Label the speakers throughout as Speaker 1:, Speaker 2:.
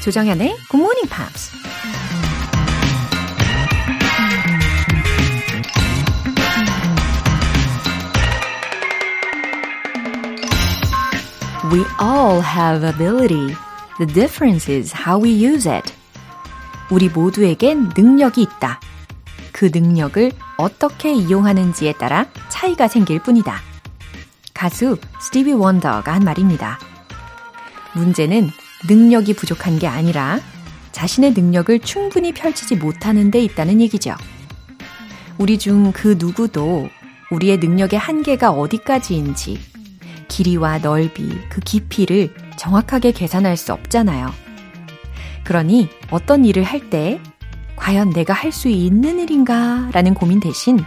Speaker 1: 조정현의 Good Morning Pops. We all have ability. The difference is how we use it. 우리 모두에겐 능력이 있다. 그 능력을 어떻게 이용하는지에 따라 차이가 생길 뿐이다. 가수 스티비 원더가 한 말입니다. 문제는 능력이 부족한 게 아니라 자신의 능력을 충분히 펼치지 못하는 데 있다는 얘기죠. 우리 중 그 누구도 우리의 능력의 한계가 어디까지인지 길이와 넓이, 그 깊이를 정확하게 계산할 수 없잖아요. 그러니 어떤 일을 할 때 과연 내가 할 수 있는 일인가 라는 고민 대신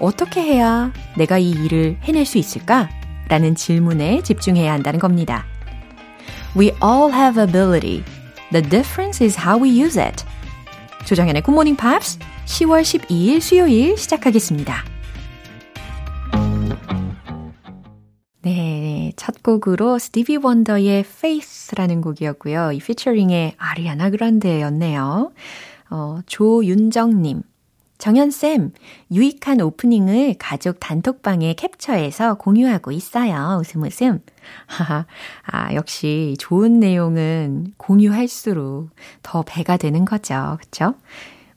Speaker 1: 어떻게 해야 내가 이 일을 해낼 수 있을까? 라는 질문에 집중해야 한다는 겁니다. We all have ability. The difference is how we use it. 조정현의 Good Morning Pops 10월 12일 수요일 시작하겠습니다. 네, 첫 곡으로 스티비 원더의 Faith라는 곡이었고요. 이 피처링의 아리아나 그란데였네요. 어, 조윤정님. 정현쌤, 유익한 오프닝을 가족 단톡방에 캡처해서 공유하고 있어요. 웃음 웃음. 아, 역시 좋은 내용은 공유할수록 더 배가 되는 거죠. 그쵸?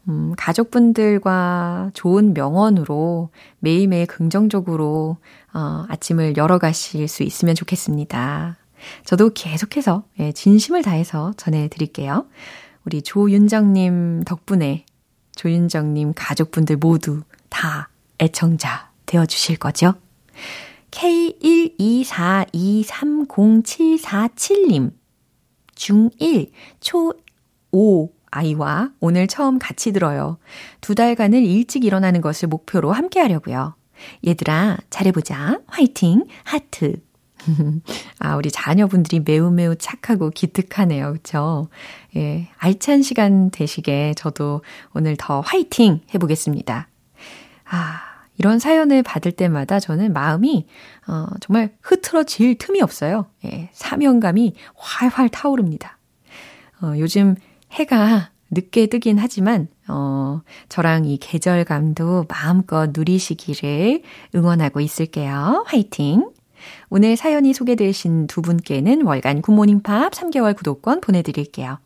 Speaker 1: 음, 가족분들과 좋은 명언으로 매일매일 긍정적으로, 어, 아침을 열어가실 수 있으면 좋겠습니다. 저도 계속해서, 예, 진심을 다해서 전해드릴게요. 우리 조윤정님 덕분에 조윤정님 가족분들 모두 다 애청자 되어주실 거죠? K124230747님, 중1, 초5 아이와 오늘 처음 같이 들어요. 두 달간을 일찍 일어나는 것을 목표로 함께 하려고요. 얘들아, 잘해보자. 화이팅! 하트. 아, 우리 자녀분들이 매우 매우 착하고 기특하네요. 그쵸? 예, 알찬 시간 되시게 저도 오늘 더 화이팅 해보겠습니다. 아, 이런 사연을 받을 때마다 저는 마음이, 어, 정말 흐트러질 틈이 없어요. 예, 사명감이 활활 타오릅니다. 어, 요즘 해가 늦게 뜨긴 하지만, 어, 저랑 이 계절감도 마음껏 누리시기를 응원하고 있을게요. 화이팅! 오늘 사연이 소개되신 두 분께는 월간 굿모닝 팝스 3개월 구독권 보내드릴게요.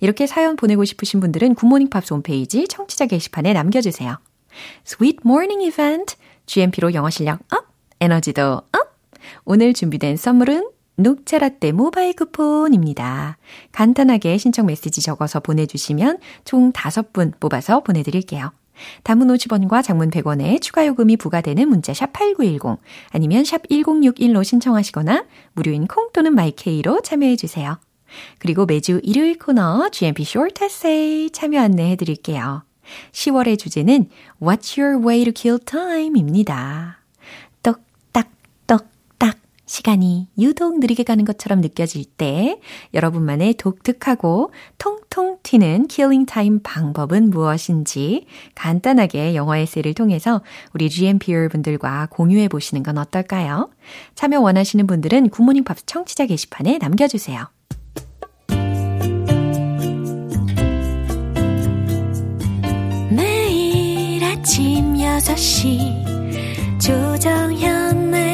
Speaker 1: 이렇게 사연 보내고 싶으신 분들은 굿모닝 팝스 홈페이지 청취자 게시판에 남겨주세요. Sweet Morning Event, GMP로 영어 실력 up, 에너지도 up! 오늘 준비된 선물은 녹차라떼 모바일 쿠폰입니다. 간단하게 신청 메시지 적어서 보내주시면 총 5분 뽑아서 보내드릴게요. 담은 50원과 장문 100원에 추가 요금이 부과되는 문자 샵 8910 아니면 샵 1061로 신청하시거나 무료인 콩 또는 마이케이로 참여해 주세요. 그리고 매주 일요일 코너 GMP Short Essay 참여 안내해 드릴게요. 10월의 주제는 What's your way to kill time입니다. 시간이 유독 느리게 가는 것처럼 느껴질 때 여러분만의 독특하고 통통 튀는 killing time 방법은 무엇인지 간단하게 영어 에세이를 통해서 우리 GMPer 분들과 공유해 보시는 건 어떨까요? 참여 원하시는 분들은 굿모닝 팝스 청취자 게시판에 남겨주세요. 매일 아침 6시 조정현의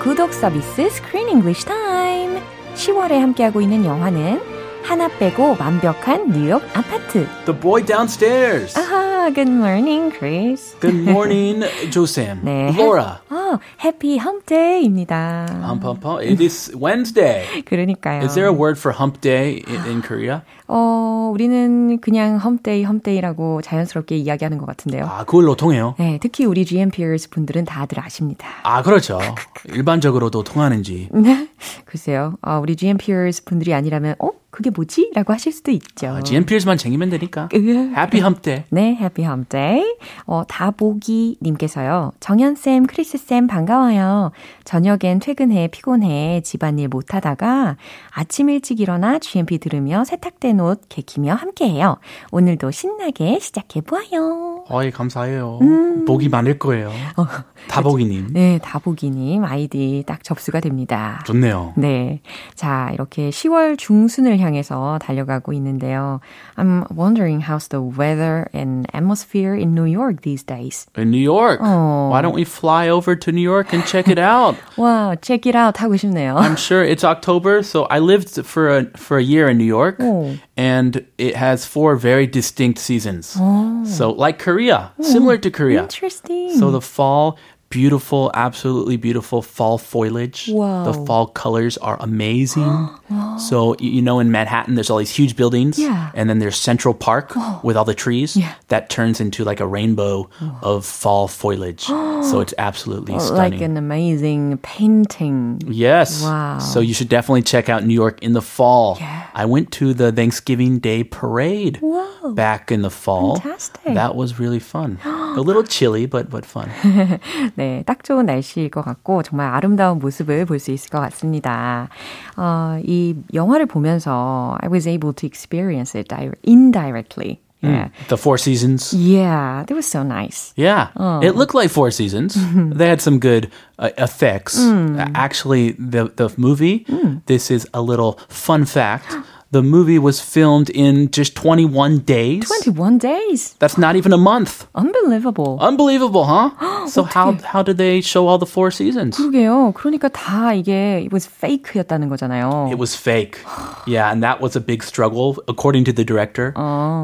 Speaker 1: 구독 서비스 Screen English Time 10월에 함께하고 있는 영화는 하나 빼고 완벽한 뉴욕 아파트
Speaker 2: The boy downstairs.
Speaker 1: 아, good morning, Chris.
Speaker 2: Good morning, Josam.
Speaker 1: 네.
Speaker 2: Laura.
Speaker 1: 아, happy hump day입니다.
Speaker 2: Hump, hump, hump. It is Wednesday.
Speaker 1: 그러니까요.
Speaker 2: Is there a word for hump day in, in Korea?
Speaker 1: 어, 우리는 그냥 hump day, hump day라고 자연스럽게 이야기하는 것 같은데요.
Speaker 2: 아, 그걸로 통해요.
Speaker 1: 네, 특히 우리 GMPers 분들은 다들 아십니다.
Speaker 2: 아, 그렇죠. 일반적으로도 통하는지.
Speaker 1: 네, 글쎄요. 어, 우리 GMPers 분들이 아니라면, 어? 그게 뭐지? 라고 하실 수도 있죠.
Speaker 2: 아, GMP에서만 챙기면 되니까.
Speaker 1: 으.
Speaker 2: Happy hump day.
Speaker 1: 네, 해피 홈데이. 어, 다보기 님께서요. 정연쌤, 크리스쌤 반가워요. 저녁엔 퇴근해 피곤해 집안일 못하다가 아침 일찍 일어나 GMP 들으며 세탁된 옷 개키며 함께해요. 오늘도 신나게 시작해보아요.
Speaker 2: 어이, 감사해요.
Speaker 1: 음.
Speaker 2: 복이 많을 거예요.
Speaker 1: 어,
Speaker 2: 다복이님.
Speaker 1: 네, 다보기님 아이디 딱 접수가 됩니다.
Speaker 2: 좋네요.
Speaker 1: 네. 자, 이렇게 10월 중순을 향해 서 달려가고 있는데요. I'm wondering how's the weather and atmosphere in New York these days.
Speaker 2: In New York.
Speaker 1: 어.
Speaker 2: Why don't we fly over to New York and check it out?
Speaker 1: 와, check it out 하고 싶네요.
Speaker 2: I'm sure it's October, so I lived for a for a year in New York,
Speaker 1: 오.
Speaker 2: and it has four very distinct seasons. So like Korea, similar to Korea.
Speaker 1: Interesting.
Speaker 2: So the fall, beautiful, absolutely beautiful fall foliage.
Speaker 1: Wow.
Speaker 2: The fall colors are amazing. So you know, in Manhattan, there's all these huge buildings,
Speaker 1: Yeah.
Speaker 2: and then there's Central Park with all the trees.
Speaker 1: Yeah.
Speaker 2: That turns into like a rainbow of fall foliage. so it's absolutely stunning.
Speaker 1: like an amazing painting.
Speaker 2: Yes.
Speaker 1: Wow.
Speaker 2: So you should definitely check out New York in the fall.
Speaker 1: Yeah.
Speaker 2: I went to the Thanksgiving Day parade
Speaker 1: Whoa.
Speaker 2: back in the fall.
Speaker 1: Fantastic.
Speaker 2: That was really fun. A little chilly, but but fun.
Speaker 1: 네, 딱 좋은 날씨일 것 같고 정말 아름다운 모습을 볼 수 있을 것 같습니다. 어, 이 영화를 보면서 I was able to experience it di- indirectly. Yeah.
Speaker 2: The Four Seasons.
Speaker 1: Yeah, that was so nice.
Speaker 2: Yeah, it looked like Four Seasons. they had some good uh, effects. Uh, Actually, the the movie. This is a little fun fact. The movie was filmed in just 21 days.
Speaker 1: 21 days.
Speaker 2: That's not even a month.
Speaker 1: Unbelievable.
Speaker 2: Unbelievable, huh? so how how did they show all the four seasons?
Speaker 1: 그러게요. 그러니까 다 이게 it was fake였다는 거잖아요.
Speaker 2: It was fake. Yeah, and that was a big struggle, according to the director,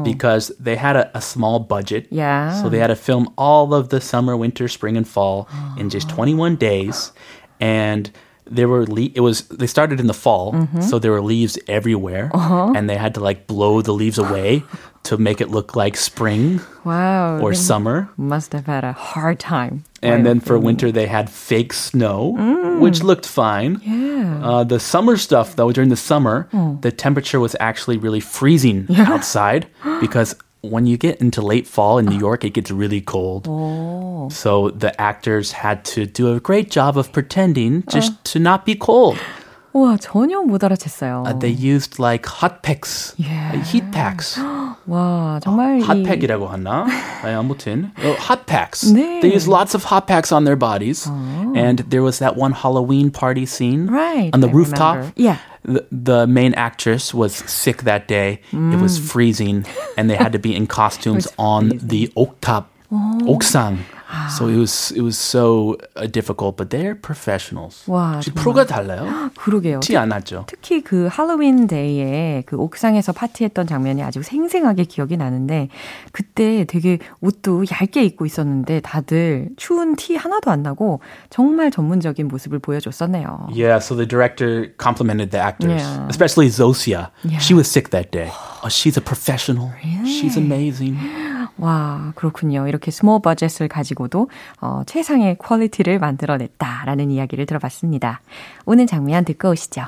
Speaker 2: because they had a, a small budget.
Speaker 1: Yeah.
Speaker 2: So they had to film all of the summer, winter, spring, and fall in just 21 days. And there were le- it was they started in the fall, mm-hmm. so there were leaves everywhere, uh-huh. and they had to like blow the leaves away to make it look like spring
Speaker 1: wow.
Speaker 2: or summer.
Speaker 1: must have had a hard time.
Speaker 2: And then for winter, they had fake snow, mm. which looked fine.
Speaker 1: Yeah.
Speaker 2: Uh, the summer stuff, though, during the summer, oh. the temperature was actually really freezing outside because when you get into late fall in New York, it gets really cold. So the actors had to do a great job of pretending just to not be cold.
Speaker 1: 와, 전혀 못 알아챘어요.
Speaker 2: Uh, they used like hot packs,
Speaker 1: Yeah.
Speaker 2: uh, heat packs.
Speaker 1: 와, 정말 이
Speaker 2: 핫팩이라고 하나? 네, 아무튼 uh, hot packs.
Speaker 1: 네.
Speaker 2: They use lots of hot packs on their bodies. And there was that one Halloween party scene
Speaker 1: Right.
Speaker 2: on the
Speaker 1: I
Speaker 2: rooftop.
Speaker 1: remember. Yeah.
Speaker 2: The, the main actress was sick that day. It was freezing, and they had to be in costumes
Speaker 1: Mm. was
Speaker 2: on
Speaker 1: freezing.
Speaker 2: the oak top, 옥상. So it was it was so uh, difficult, but they're professionals.
Speaker 1: 와.
Speaker 2: 프로가 달라요?
Speaker 1: 그러게요.
Speaker 2: 티 안 났죠?
Speaker 1: 특히 그 할로윈 데이에 그 옥상에서 파티했던 장면이 아주 생생하게 기억이 나는데 그때 되게 옷도 얇게 입고 있었는데 다들 추운 티 하나도 안 나고 정말 전문적인 모습을 보여줬었네요.
Speaker 2: Yeah, so the director complimented the actors,
Speaker 1: Yeah.
Speaker 2: especially Zosia.
Speaker 1: Yeah.
Speaker 2: She was sick that day. Oh, she's a professional. She's amazing.
Speaker 1: 와, 그렇군요. 이렇게 small budget을 가지고도 어, 최상의 quality를 만들어냈다라는 이야기를 들어봤습니다. 오늘 장면 듣고 오시죠.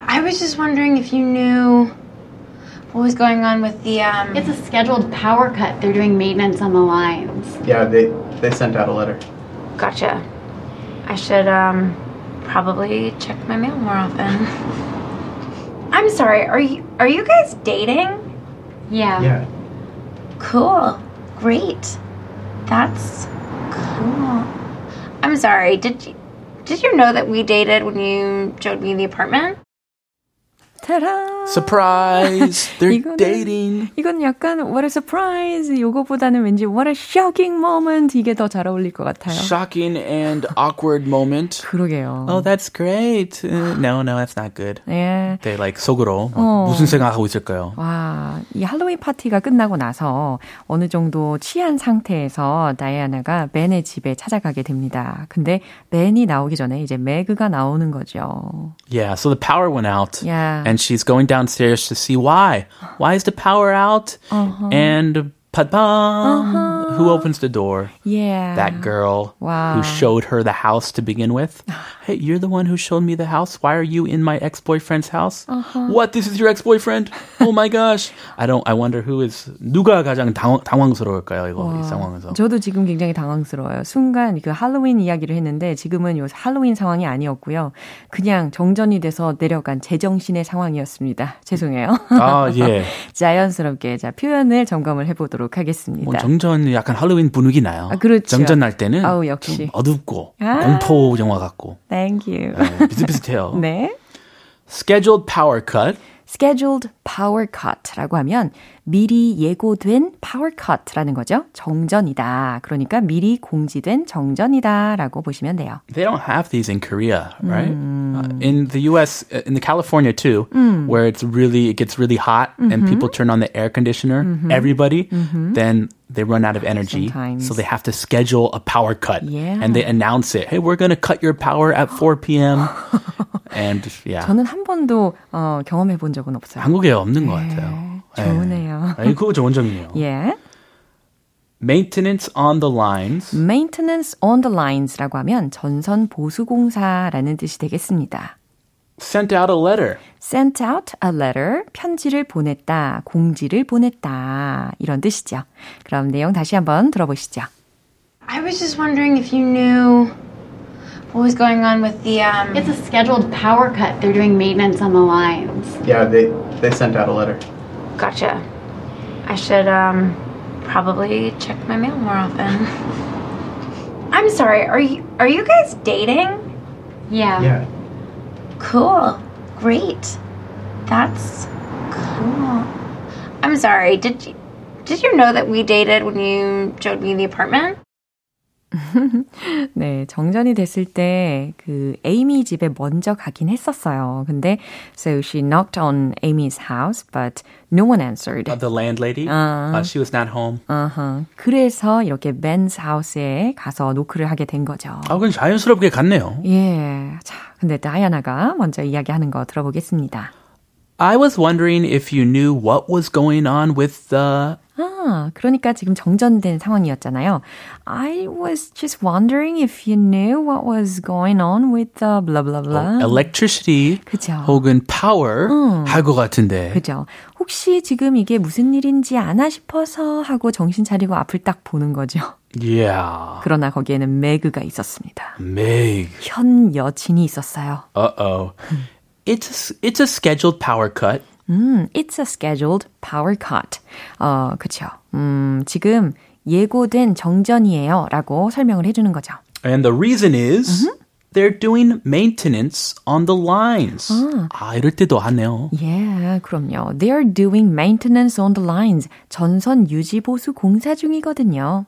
Speaker 3: I was just wondering if you knew what was going on with the um.
Speaker 4: It's a scheduled power cut. They're doing maintenance on the lines.
Speaker 5: Yeah, they they sent out a letter.
Speaker 3: Gotcha. I should um probably check my mail more often. I'm sorry. Are you are you guys dating?
Speaker 4: Yeah.
Speaker 5: Yeah.
Speaker 3: Cool. Great. That's cool. I'm sorry. Did you did you know that we dated when you showed me the apartment?
Speaker 1: 타라!
Speaker 2: Surprise! They're
Speaker 1: 이거는-
Speaker 2: dating.
Speaker 1: 이건 약간 what a surprise 요거보다는 왠지 what a shocking moment 이게 더 잘 어울릴 것 같아요.
Speaker 2: Shocking and awkward moment.
Speaker 1: 그러게요.
Speaker 2: Oh, that's great. Uh, no, no, that's not good.
Speaker 1: 예.
Speaker 2: They like 속으로
Speaker 1: 어.
Speaker 2: 무슨 생각하고 있을까요?
Speaker 1: 와, 이 할로윈 파티가 끝나고 나서 어느 정도 취한 상태에서 다이아나가 벤의 집에 찾아가게 됩니다. 근데 벤이 나오기 전에 이제 매그가 나오는 거죠.
Speaker 2: Yeah, so the power went out.
Speaker 1: Yeah.
Speaker 2: And she's going downstairs to see why. Why is the power out? Uh-huh. And pa who opens the door?
Speaker 1: Yeah.
Speaker 2: That girl
Speaker 1: Wow.
Speaker 2: who showed her the house to begin with. Hey, you're the one who showed me the house. Why are you in my ex-boyfriend's house? What? This is your ex-boyfriend? Oh my gosh. I don't I wonder who is 누가 가장 당황, 당황스러울까요, 이거 이 상황에서.
Speaker 1: 저도 지금 굉장히 당황스러워요. 순간 그 할로윈 이야기를 했는데 지금은 요 할로윈 상황이 아니었고요. 그냥 정전이 돼서 내려간 제정신의 상황이었습니다. 죄송해요.
Speaker 2: 아, 예.
Speaker 1: 자연스럽게 자 표현을 점검을 해 보도록 하겠습니다.
Speaker 2: 뭐 정전 약간 할로윈 분위기 나요.
Speaker 1: 아, 그렇죠.
Speaker 2: 정전 날 때는
Speaker 1: 아우, 역시.
Speaker 2: 좀 어둡고
Speaker 1: 아.
Speaker 2: 공포 영화 같고
Speaker 1: Thank you.
Speaker 2: 네, 비슷비슷해요.
Speaker 1: 네.
Speaker 2: Scheduled power cut.
Speaker 1: scheduled power cut라고 하면 미리 예고된 power cut라는 거죠. 정전이다. 그러니까 미리 공지된 정전이다라고 보시면 돼요.
Speaker 2: They don't have these in Korea, right? Uh, in the U.S., uh, in the California too, where it's really it gets really hot and people turn on the air conditioner, everybody, then they run out of energy,
Speaker 1: Sometimes.
Speaker 2: so they have to schedule a power cut,
Speaker 1: Yeah.
Speaker 2: and they announce it. Hey, we're gonna cut your power at 4 p.m. and yeah,
Speaker 1: 저는 한 번도 어, 경험해 본 적은 없어요.
Speaker 2: 한국에 없는 것 같아요.
Speaker 1: 좋으네요.
Speaker 2: 네. 그거 좋은 점이네요.
Speaker 1: 예.
Speaker 2: Maintenance on the lines.
Speaker 1: Maintenance on the lines라고 하면 전선 보수 공사라는 뜻이 되겠습니다.
Speaker 2: Sent out a letter.
Speaker 1: sent out a letter, 편지를 보냈다, 공지를 보냈다 이런 뜻이죠. 그럼 내용 다시 한번 들어보시죠.
Speaker 3: I was just wondering if you knew what was going on with the um.
Speaker 4: It's a scheduled power cut. They're doing maintenance on the lines.
Speaker 5: Yeah, they they sent out a letter.
Speaker 3: Gotcha. I should um probably check my mail more often. I'm sorry. Are you are you guys dating?
Speaker 4: Yeah.
Speaker 5: Yeah.
Speaker 3: Cool. Great. That's cool. I'm sorry. Did you did you know that we dated when you showed me the apartment?
Speaker 1: 네, 정전이 됐을 때 그 에이미 집에 먼저 가긴 했었어요. 근데 so she knocked on Amy's house, but no one answered.
Speaker 2: Uh, the landlady. Uh, she was not home.
Speaker 1: 어허. 그래서 이렇게 Ben's house에 가서 노크를 하게 된 거죠.
Speaker 2: 아, 그건 자연스럽게 갔네요.
Speaker 1: 예. 자, 근데 다이아나가 먼저 이야기하는 거 들어보겠습니다.
Speaker 2: I was wondering if you knew what was going on with the.
Speaker 1: 아, 그러니까 지금 정전된 상황이었잖아요. I was just wondering if you knew what was going on with the blah blah blah.
Speaker 2: electricity
Speaker 1: 그죠.
Speaker 2: 혹은 power 할것 같은데.
Speaker 1: 그죠. 혹시 지금 이게 무슨 일인지 아나 싶어서 하고 정신 차리고 앞을 딱 보는 거죠.
Speaker 2: Yeah.
Speaker 1: 그러나 거기에는 매그가 있었습니다.
Speaker 2: Meg.
Speaker 1: 현 여친이 있었어요.
Speaker 2: Uh-oh. It's a, it's a scheduled power cut.
Speaker 1: 음, it's a scheduled power cut. 어, 그쵸. 음, 지금 예고된 정전이에요. 라고 설명을 해주는 거죠.
Speaker 2: And the reason is they're doing maintenance on the lines. 아, 이럴 때도 하네요.
Speaker 1: 예, 그럼요. They're doing maintenance on the lines. 전선 유지 보수 공사 중이거든요.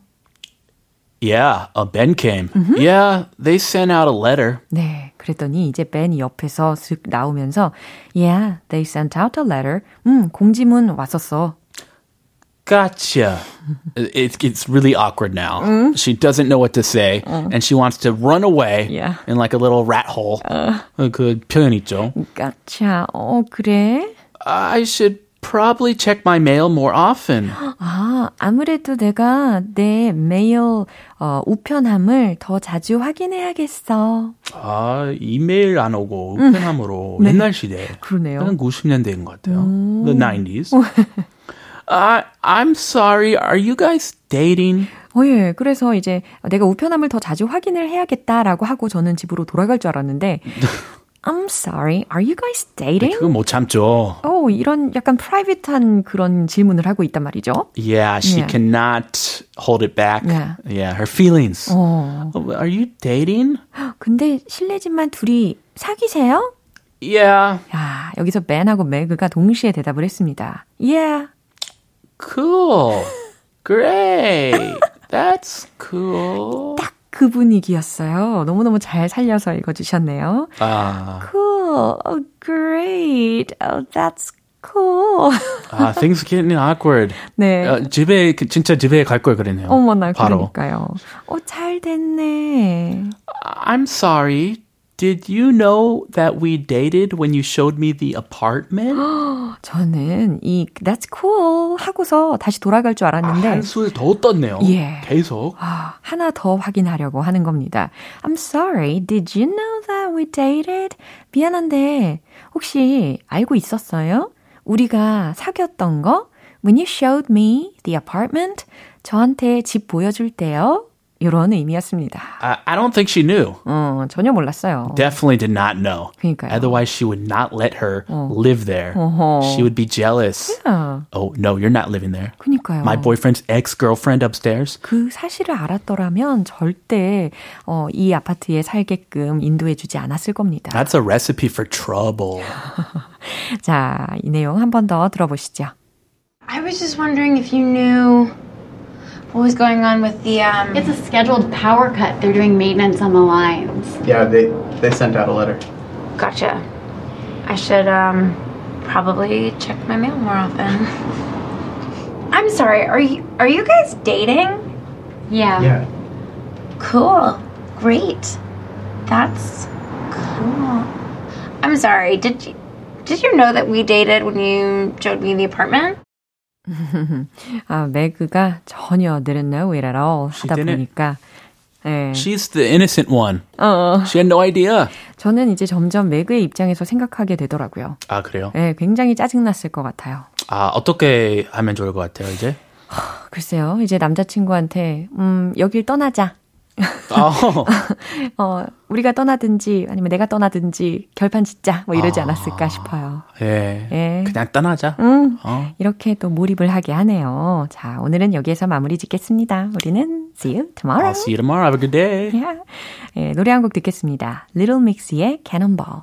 Speaker 2: Yeah, a Ben came. Yeah, they sent out a letter.
Speaker 1: 네, 그랬더니 이제 벤이 옆에서 슥 나오면서 Yeah, they sent out a letter. 음, 공지문 왔었어.
Speaker 2: Gotcha. It, it's really awkward now. She doesn't know what to say, and she wants to run away
Speaker 1: Yeah.
Speaker 2: in like a little rat hole. 그 표현 있죠.
Speaker 1: 까차, 어, 그래?
Speaker 2: I should probably check my mail more often.
Speaker 1: 아, 아무래도 내가 내 메일 어, 우편함을 더 자주 확인해야겠어.
Speaker 2: 아, 이메일 안 오고 우편함으로 옛날 시대.
Speaker 1: 그러네요.
Speaker 2: 한 90년대인 것 같아요. The 90s. uh, I'm sorry. Are you guys dating?
Speaker 1: 어, 예. 그래서 이제 내가 우편함을 더 자주 확인을 해야겠다라고 하고 저는 집으로 돌아갈 줄 알았는데 I'm sorry. Are you guys dating?
Speaker 2: 그건 못 참죠.
Speaker 1: 어, 이런 약간 프라이빗한 그런 질문을 하고 있단 말이죠.
Speaker 2: Yeah, she
Speaker 1: Yeah.
Speaker 2: cannot hold it back.
Speaker 1: Yeah.
Speaker 2: Yeah, her feelings.
Speaker 1: 어.
Speaker 2: Oh, Are you dating?
Speaker 1: 근데 실례지만 둘이 사귀세요?
Speaker 2: Yeah.
Speaker 1: 야, 여기서 ben하고 meg가 동시에 대답을 했습니다. Yeah.
Speaker 2: Cool. Great. That's cool.
Speaker 1: 딱 그 분위기였어요. 너무너무 잘 살려서 읽어주셨네요.
Speaker 2: 아,
Speaker 1: Cool. Oh, great. Oh, that's cool.
Speaker 2: 아, things getting awkward.
Speaker 1: 네.
Speaker 2: 어, 집에 그- 진짜 집에 갈 걸 그랬네요.
Speaker 1: 어머나,
Speaker 2: 바로.
Speaker 1: 그러니까요. 어, 잘 됐네.
Speaker 2: I'm sorry. Did you know that we dated when you showed me the apartment?
Speaker 1: 저는 이 That's cool 하고서 다시 돌아갈 줄 알았는데
Speaker 2: 한술 더 떴네요.
Speaker 1: 예.
Speaker 2: 계속.
Speaker 1: 아, 하나 더 확인하려고 하는 겁니다. I'm sorry. Did you know that we dated? 미안한데 혹시 알고 있었어요? 우리가 사귀었던 거? When you showed me the apartment, 저한테 집 보여줄 때요. 이런 의미였습니다.
Speaker 2: I, I don't think she knew.
Speaker 1: 어, 전혀 몰랐어요.
Speaker 2: Definitely did not know.
Speaker 1: 그러니까요.
Speaker 2: Otherwise, she would not let her live there.
Speaker 1: 어허.
Speaker 2: She would be jealous.
Speaker 1: 아,
Speaker 2: Oh, no, you're not living there.
Speaker 1: 그니까요.
Speaker 2: My boyfriend's ex girlfriend upstairs.
Speaker 1: 그 사실을 알았더라면 절대 어, 이 아파트에 살게끔 인도해주지 않았을 겁니다.
Speaker 2: That's a recipe for trouble.
Speaker 1: 자, 이 내용 한 번 더 들어보시죠.
Speaker 3: I was just wondering if you knew what was going on with the um.
Speaker 4: It's a scheduled power cut. They're doing maintenance on the lines.
Speaker 5: Yeah, they they sent out a letter.
Speaker 3: Gotcha. I should um probably check my mail more often. I'm sorry. Are you are you guys dating?
Speaker 4: Yeah.
Speaker 5: Yeah.
Speaker 3: Cool. Great. That's cool. I'm sorry. Did you did you know that we dated when you showed me the apartment?
Speaker 1: 아, 매그가 전혀 didn't know it at all 하다. 보니까 예.
Speaker 2: She's the innocent one.
Speaker 1: 어,
Speaker 2: She had no idea.
Speaker 1: 저는 이제 점점 매그의 입장에서 생각하게 되더라고요.
Speaker 2: 아, 그래요?
Speaker 1: 예, 굉장히 짜증났을 것 같아요.
Speaker 2: 아, 어떻게 하면 좋을 것 같아요, 이제?
Speaker 1: 글쎄요, 이제 남자친구한테, 음, 여길 떠나자.
Speaker 2: 어,
Speaker 1: 어, 우리가 떠나든지, 아니면 내가 떠나든지, 결판 짓자. 뭐 이러지
Speaker 2: 아.
Speaker 1: 않았을까 싶어요.
Speaker 2: 예.
Speaker 1: 예.
Speaker 2: 그냥 떠나자.
Speaker 1: 음,
Speaker 2: 어.
Speaker 1: 이렇게 또 몰입을 하게 하네요. 자, 오늘은 여기에서 마무리 짓겠습니다. 우리는 see you tomorrow.
Speaker 2: I'll see you tomorrow. Have a good day.
Speaker 1: Yeah. 예, 노래 한 곡 듣겠습니다. Little Mix의 Cannonball.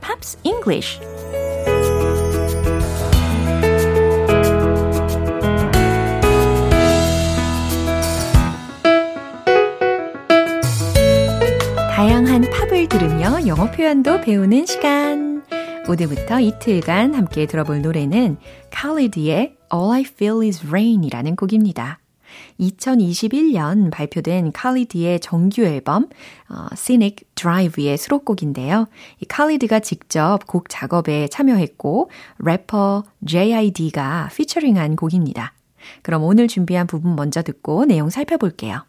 Speaker 1: English 다양한 팝을 들으며 영어 표현도 배우는 시간. 오늘부터 이틀간 함께 들어볼 노래는 칼리드의 All I Feel Is Rain이라는 곡입니다. 2021년 발표된 칼리드의 정규 앨범 어, Scenic Drive의 수록곡인데요. 이 칼리드가 직접 곡 작업에 참여했고 래퍼 JID가 피처링한 곡입니다. 그럼 오늘 준비한 부분 먼저 듣고 내용 살펴볼게요.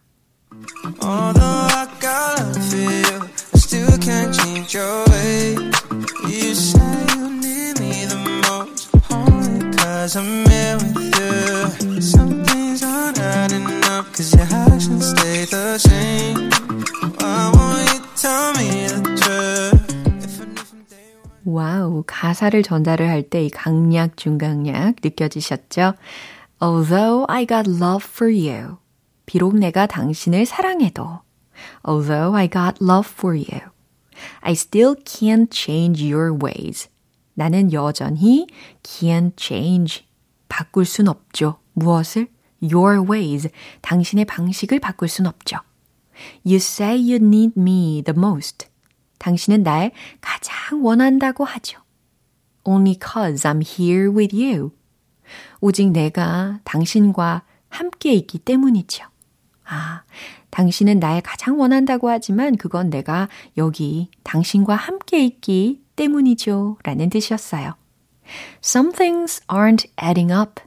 Speaker 6: I'm with you. Stay the same. Why won't you tell me the truth?
Speaker 1: 와우, 가사를 전달을 할 때 이 강약, 중강약 느껴지셨죠? Although I got love for you. 비록 내가 당신을 사랑해도. Although I got love for you. I still can't change your ways. 나는 여전히 can't change. 바꿀 순 없죠. 무엇을? Your ways. 당신의 방식을 바꿀 순 없죠. You say you need me the most. 당신은 날 가장 원한다고 하죠. Only cause I'm here with you. 오직 내가 당신과 함께 있기 때문이죠. 아, 당신은 날 가장 원한다고 하지만 그건 내가 여기 당신과 함께 있기 때문이죠. 라는 뜻이었어요. Some things aren't adding up.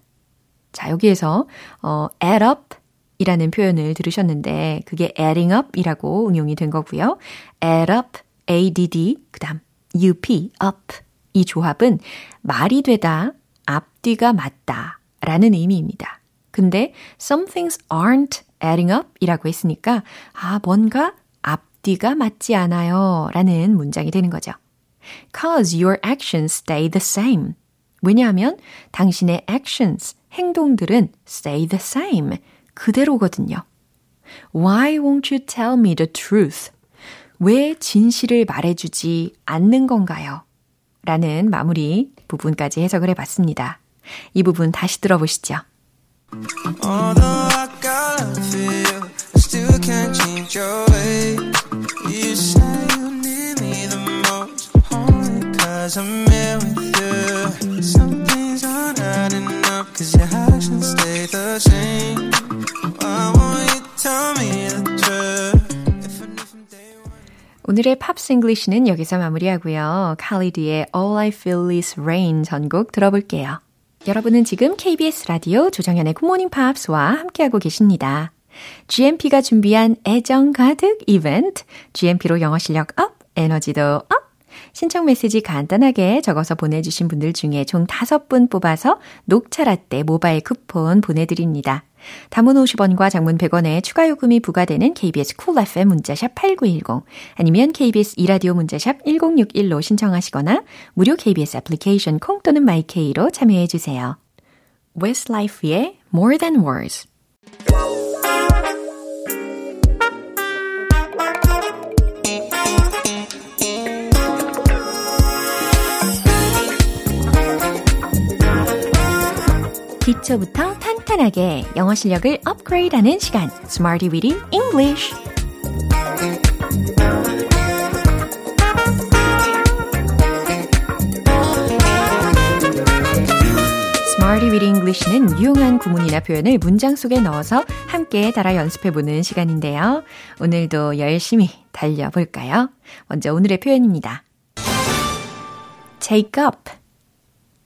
Speaker 1: 자, 여기에서 어, add up 이라는 표현을 들으셨는데 그게 adding up 이라고 응용이 된 거고요. add up, add, 그 다음 up, up 이 조합은 말이 되다, 앞뒤가 맞다 라는 의미입니다. 근데 some things aren't adding up 이라고 했으니까 아 뭔가 앞뒤가 맞지 않아요 라는 문장이 되는 거죠. Cause your actions stay the same. 왜냐하면 당신의 actions, 행동들은 stay the same. 그대로거든요. Why won't you tell me the truth? 왜 진실을 말해주지 않는 건가요? 라는 마무리 부분까지 해석을 해봤습니다. 이 부분 다시 들어보시죠.
Speaker 6: Although I gotta feel, I still can't change your way. You say you need me the most, only cause I'm here with you.
Speaker 1: 오늘의 팝스 잉글리시는 여기서 마무리하고요. 칼리드의 All I Feel Is Rain 전곡 들어볼게요. 여러분은 지금 KBS 라디오 조정현의 굿모닝 팝스와 함께하고 계십니다. GMP가 준비한 애정 가득 이벤트, GMP로 영어 실력 up, 에너지도 up! 신청 메시지 간단하게 적어서 보내주신 분들 중에 총 5분 뽑아서 녹차라떼 모바일 쿠폰 보내드립니다. 단문 50원과 장문 100원의 추가 요금이 부과되는 KBS 쿨 cool FM 문자샵 8910 아니면 KBS 이라디오 문자샵 1061로 신청하시거나 무료 KBS 애플리케이션 콩 또는 마이케이로 참여해 주세요. Westlife의 More Than Words 기초부터 탄탄하게 영어 실력을 업그레이드하는 시간 Smarty Weedy English Smarty Weedy English는 유용한 구문이나 표현을 문장 속에 넣어서 함께 따라 연습해보는 시간인데요. 오늘도 열심히 달려볼까요? 먼저 오늘의 표현입니다. Take up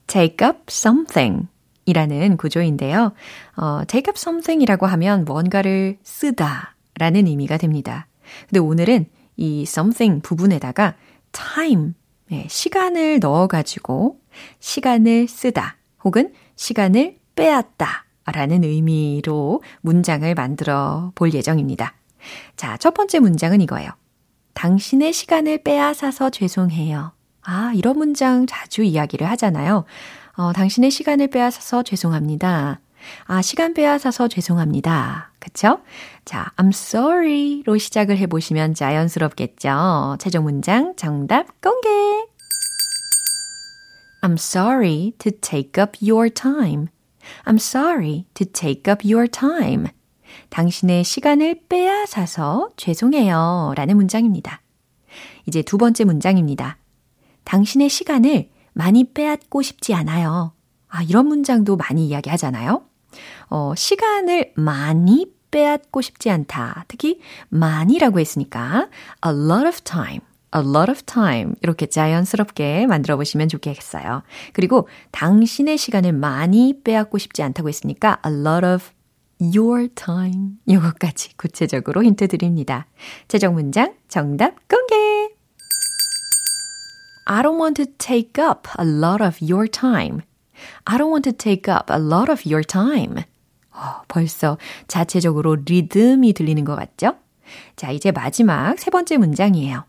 Speaker 1: Take up something 이라는 구조인데요. 어, take up something 이라고 하면 뭔가를 쓰다 라는 의미가 됩니다. 근데 오늘은 이 something 부분에다가 time, 네, 시간을 넣어가지고 시간을 쓰다 혹은 시간을 빼앗다 라는 의미로 문장을 만들어 볼 예정입니다. 자, 첫 번째 문장은 이거예요. 당신의 시간을 빼앗아서 죄송해요. 아, 이런 문장 자주 이야기를 하잖아요. 어, 당신의 시간을 빼앗아서 죄송합니다. 아, 시간 빼앗아서 죄송합니다. 그쵸? 자, I'm sorry로 시작을 해보시면 자연스럽겠죠. 최종 문장 정답 공개! I'm sorry to take up your time. I'm sorry to take up your time. 당신의 시간을 빼앗아서 죄송해요. 라는 문장입니다. 이제 두 번째 문장입니다. 당신의 시간을 많이 빼앗고 싶지 않아요. 아, 이런 문장도 많이 이야기 하잖아요. 어, 시간을 많이 빼앗고 싶지 않다. 특히 많이라고 했으니까 a lot of time, a lot of time 이렇게 자연스럽게 만들어 보시면 좋겠어요. 그리고 당신의 시간을 많이 빼앗고 싶지 않다고 했으니까 a lot of your time 이것까지 구체적으로 힌트 드립니다. 최종 문장 정답 공개! I don't want to take up a lot of your time. I don't want to take up a lot of your time. 어, 벌써 자체적으로 리듬이 들리는 것 같죠? 자, 이제 마지막 세 번째 문장이에요.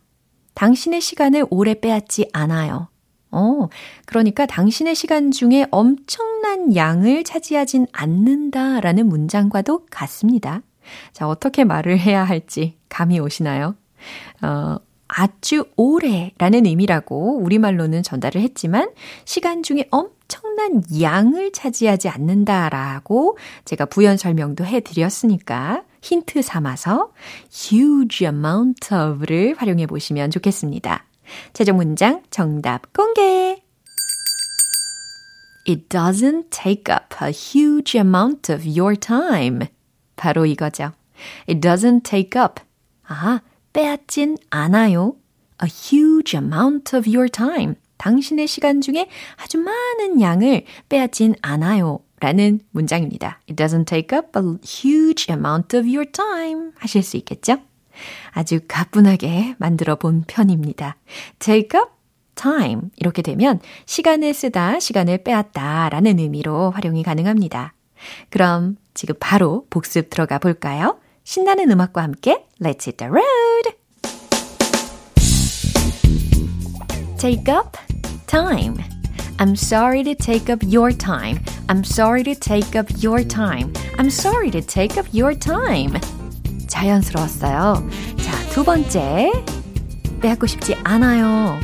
Speaker 1: 당신의 시간을 오래 빼앗지 않아요. 어, 그러니까 당신의 시간 중에 엄청난 양을 차지하진 않는다라는 문장과도 같습니다. 자, 어떻게 말을 해야 할지 감이 오시나요? 어, 아주 오래라는 의미라고 우리말로는 전달을 했지만 시간 중에 엄청난 양을 차지하지 않는다라고 제가 부연 설명도 해드렸으니까 힌트 삼아서 huge amount of를 활용해 보시면 좋겠습니다. 최종 문장 정답 공개! It doesn't take up a huge amount of your time. 바로 이거죠. It doesn't take up. 아, 빼앗진 않아요. A huge amount of your time. 당신의 시간 중에 아주 많은 양을 빼앗진 않아요. 라는 문장입니다. It doesn't take up a huge amount of your time 하실 수 있겠죠? 아주 가뿐하게 만들어 본 편입니다. take up time 이렇게 되면 시간을 쓰다, 시간을 빼앗다 라는 의미로 활용이 가능합니다. 그럼 지금 바로 복습 들어가 볼까요? 신나는 음악과 함께 Let's hit the road! Take up time. I'm sorry to take up your time. I'm sorry to take up your time. I'm sorry to take up your time. 자연스러웠어요. 자, 두 번째. 빼앗고 싶지 않아요.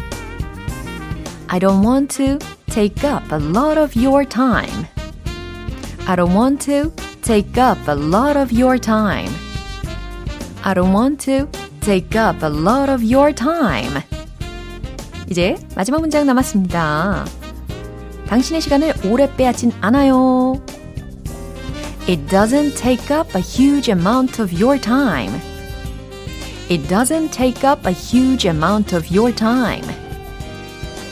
Speaker 1: I don't want to take up a lot of your time. I don't want to take up a lot of your time. I don't want to take up a lot of your time. 이제 마지막 문장 남았습니다. 당신의 시간을 오래 빼앗진 않아요. It doesn't take up a huge amount of your time. It doesn't take up a huge amount of your time.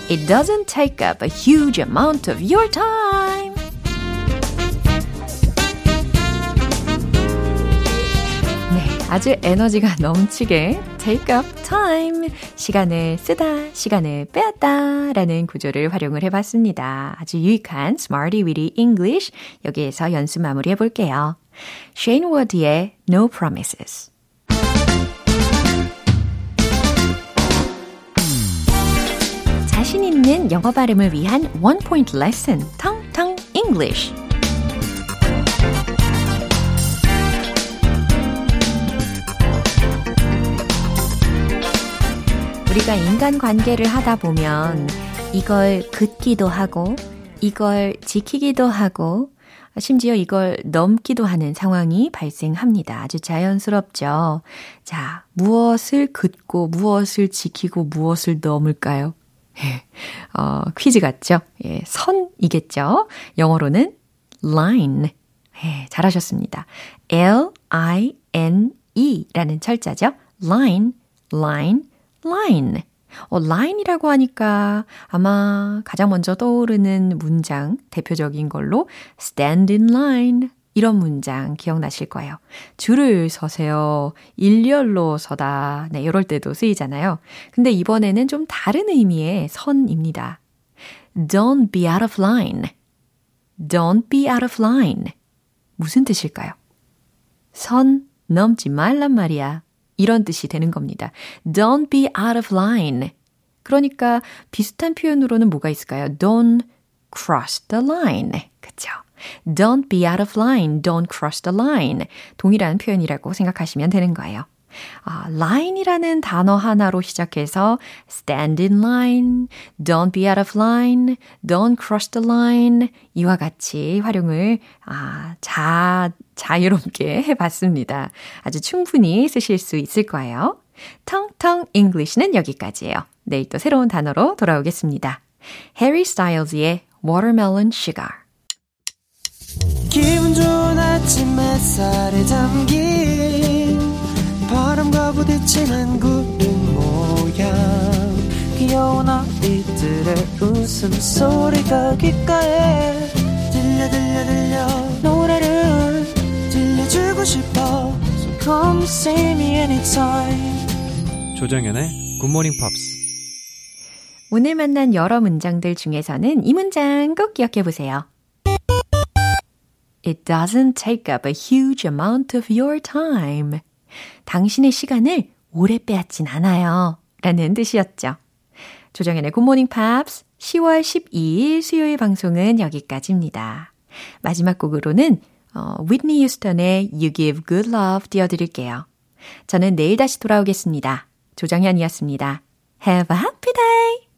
Speaker 1: It doesn't take up a huge amount of your time. 네, 아주 에너지가 넘치게 take up time. 시간을 쓰다, 시간을 빼앗다 라는 구조를 활용을 해봤습니다. 아주 유익한 Smarty Weedy English. 여기에서 연습 마무리 해볼게요. Shane Ward의 No Promises. 자신 있는 영어 발음을 위한 원 포인트 레슨, 텅텅 English. 우리가 인간 관계를 하다 보면 이걸 긋기도 하고, 이걸 지키기도 하고, 심지어 이걸 넘기도 하는 상황이 발생합니다. 아주 자연스럽죠. 자, 무엇을 긋고, 무엇을 지키고, 무엇을 넘을까요? 어, 퀴즈 같죠? 예, 선이겠죠? 영어로는 line. 예, 잘하셨습니다. L-I-N-E 라는 철자죠. line, line, line. 어, line이라고 하니까 아마 가장 먼저 떠오르는 문장, 대표적인 걸로 stand in line. 이런 문장 기억나실 거예요. 줄을 서세요. 일렬로 서다. 네, 이럴 때도 쓰이잖아요. 근데 이번에는 좀 다른 의미의 선입니다. Don't be out of line. Don't be out of line. 무슨 뜻일까요? 선 넘지 말란 말이야. 이런 뜻이 되는 겁니다. Don't be out of line. 그러니까 비슷한 표현으로는 뭐가 있을까요? Don't cross the line. 그쵸? Don't be out of line. Don't cross the line. 동일한 표현이라고 생각하시면 되는 거예요. 아, line이라는 단어 하나로 시작해서 stand in line, don't be out of line, don't cross the line 이와 같이 활용을 아, 자, 자유롭게 해봤습니다. 아주 충분히 쓰실 수 있을 거예요. 텅텅 English는 여기까지예요. 내일 또 새로운 단어로 돌아오겠습니다. Harry Styles의 Watermelon Sugar
Speaker 6: 기분 좋은 아침 햇살에 부딪히는 구름 모양. 귀여운 아이들의 웃음소리가 귓가에 들려 들려 들려. 노래를 들려주고 싶어. So come see me anytime.
Speaker 7: 조정연의 굿모닝 팝스
Speaker 1: 오늘 만난 여러 문장들 중에서는 이 문장 꼭 기억해 보세요. It doesn't take up a huge amount of your time. 당신의 시간을 오래 빼앗진 않아요. 라는 뜻이었죠. 조정현의 굿모닝 팝스 10월 12일 수요일 방송은 여기까지입니다. 마지막 곡으로는 어, 위트니 휴스턴의 You Give Good Love 띄워드릴게요. 저는 내일 다시 돌아오겠습니다. 조정현이었습니다. Have a happy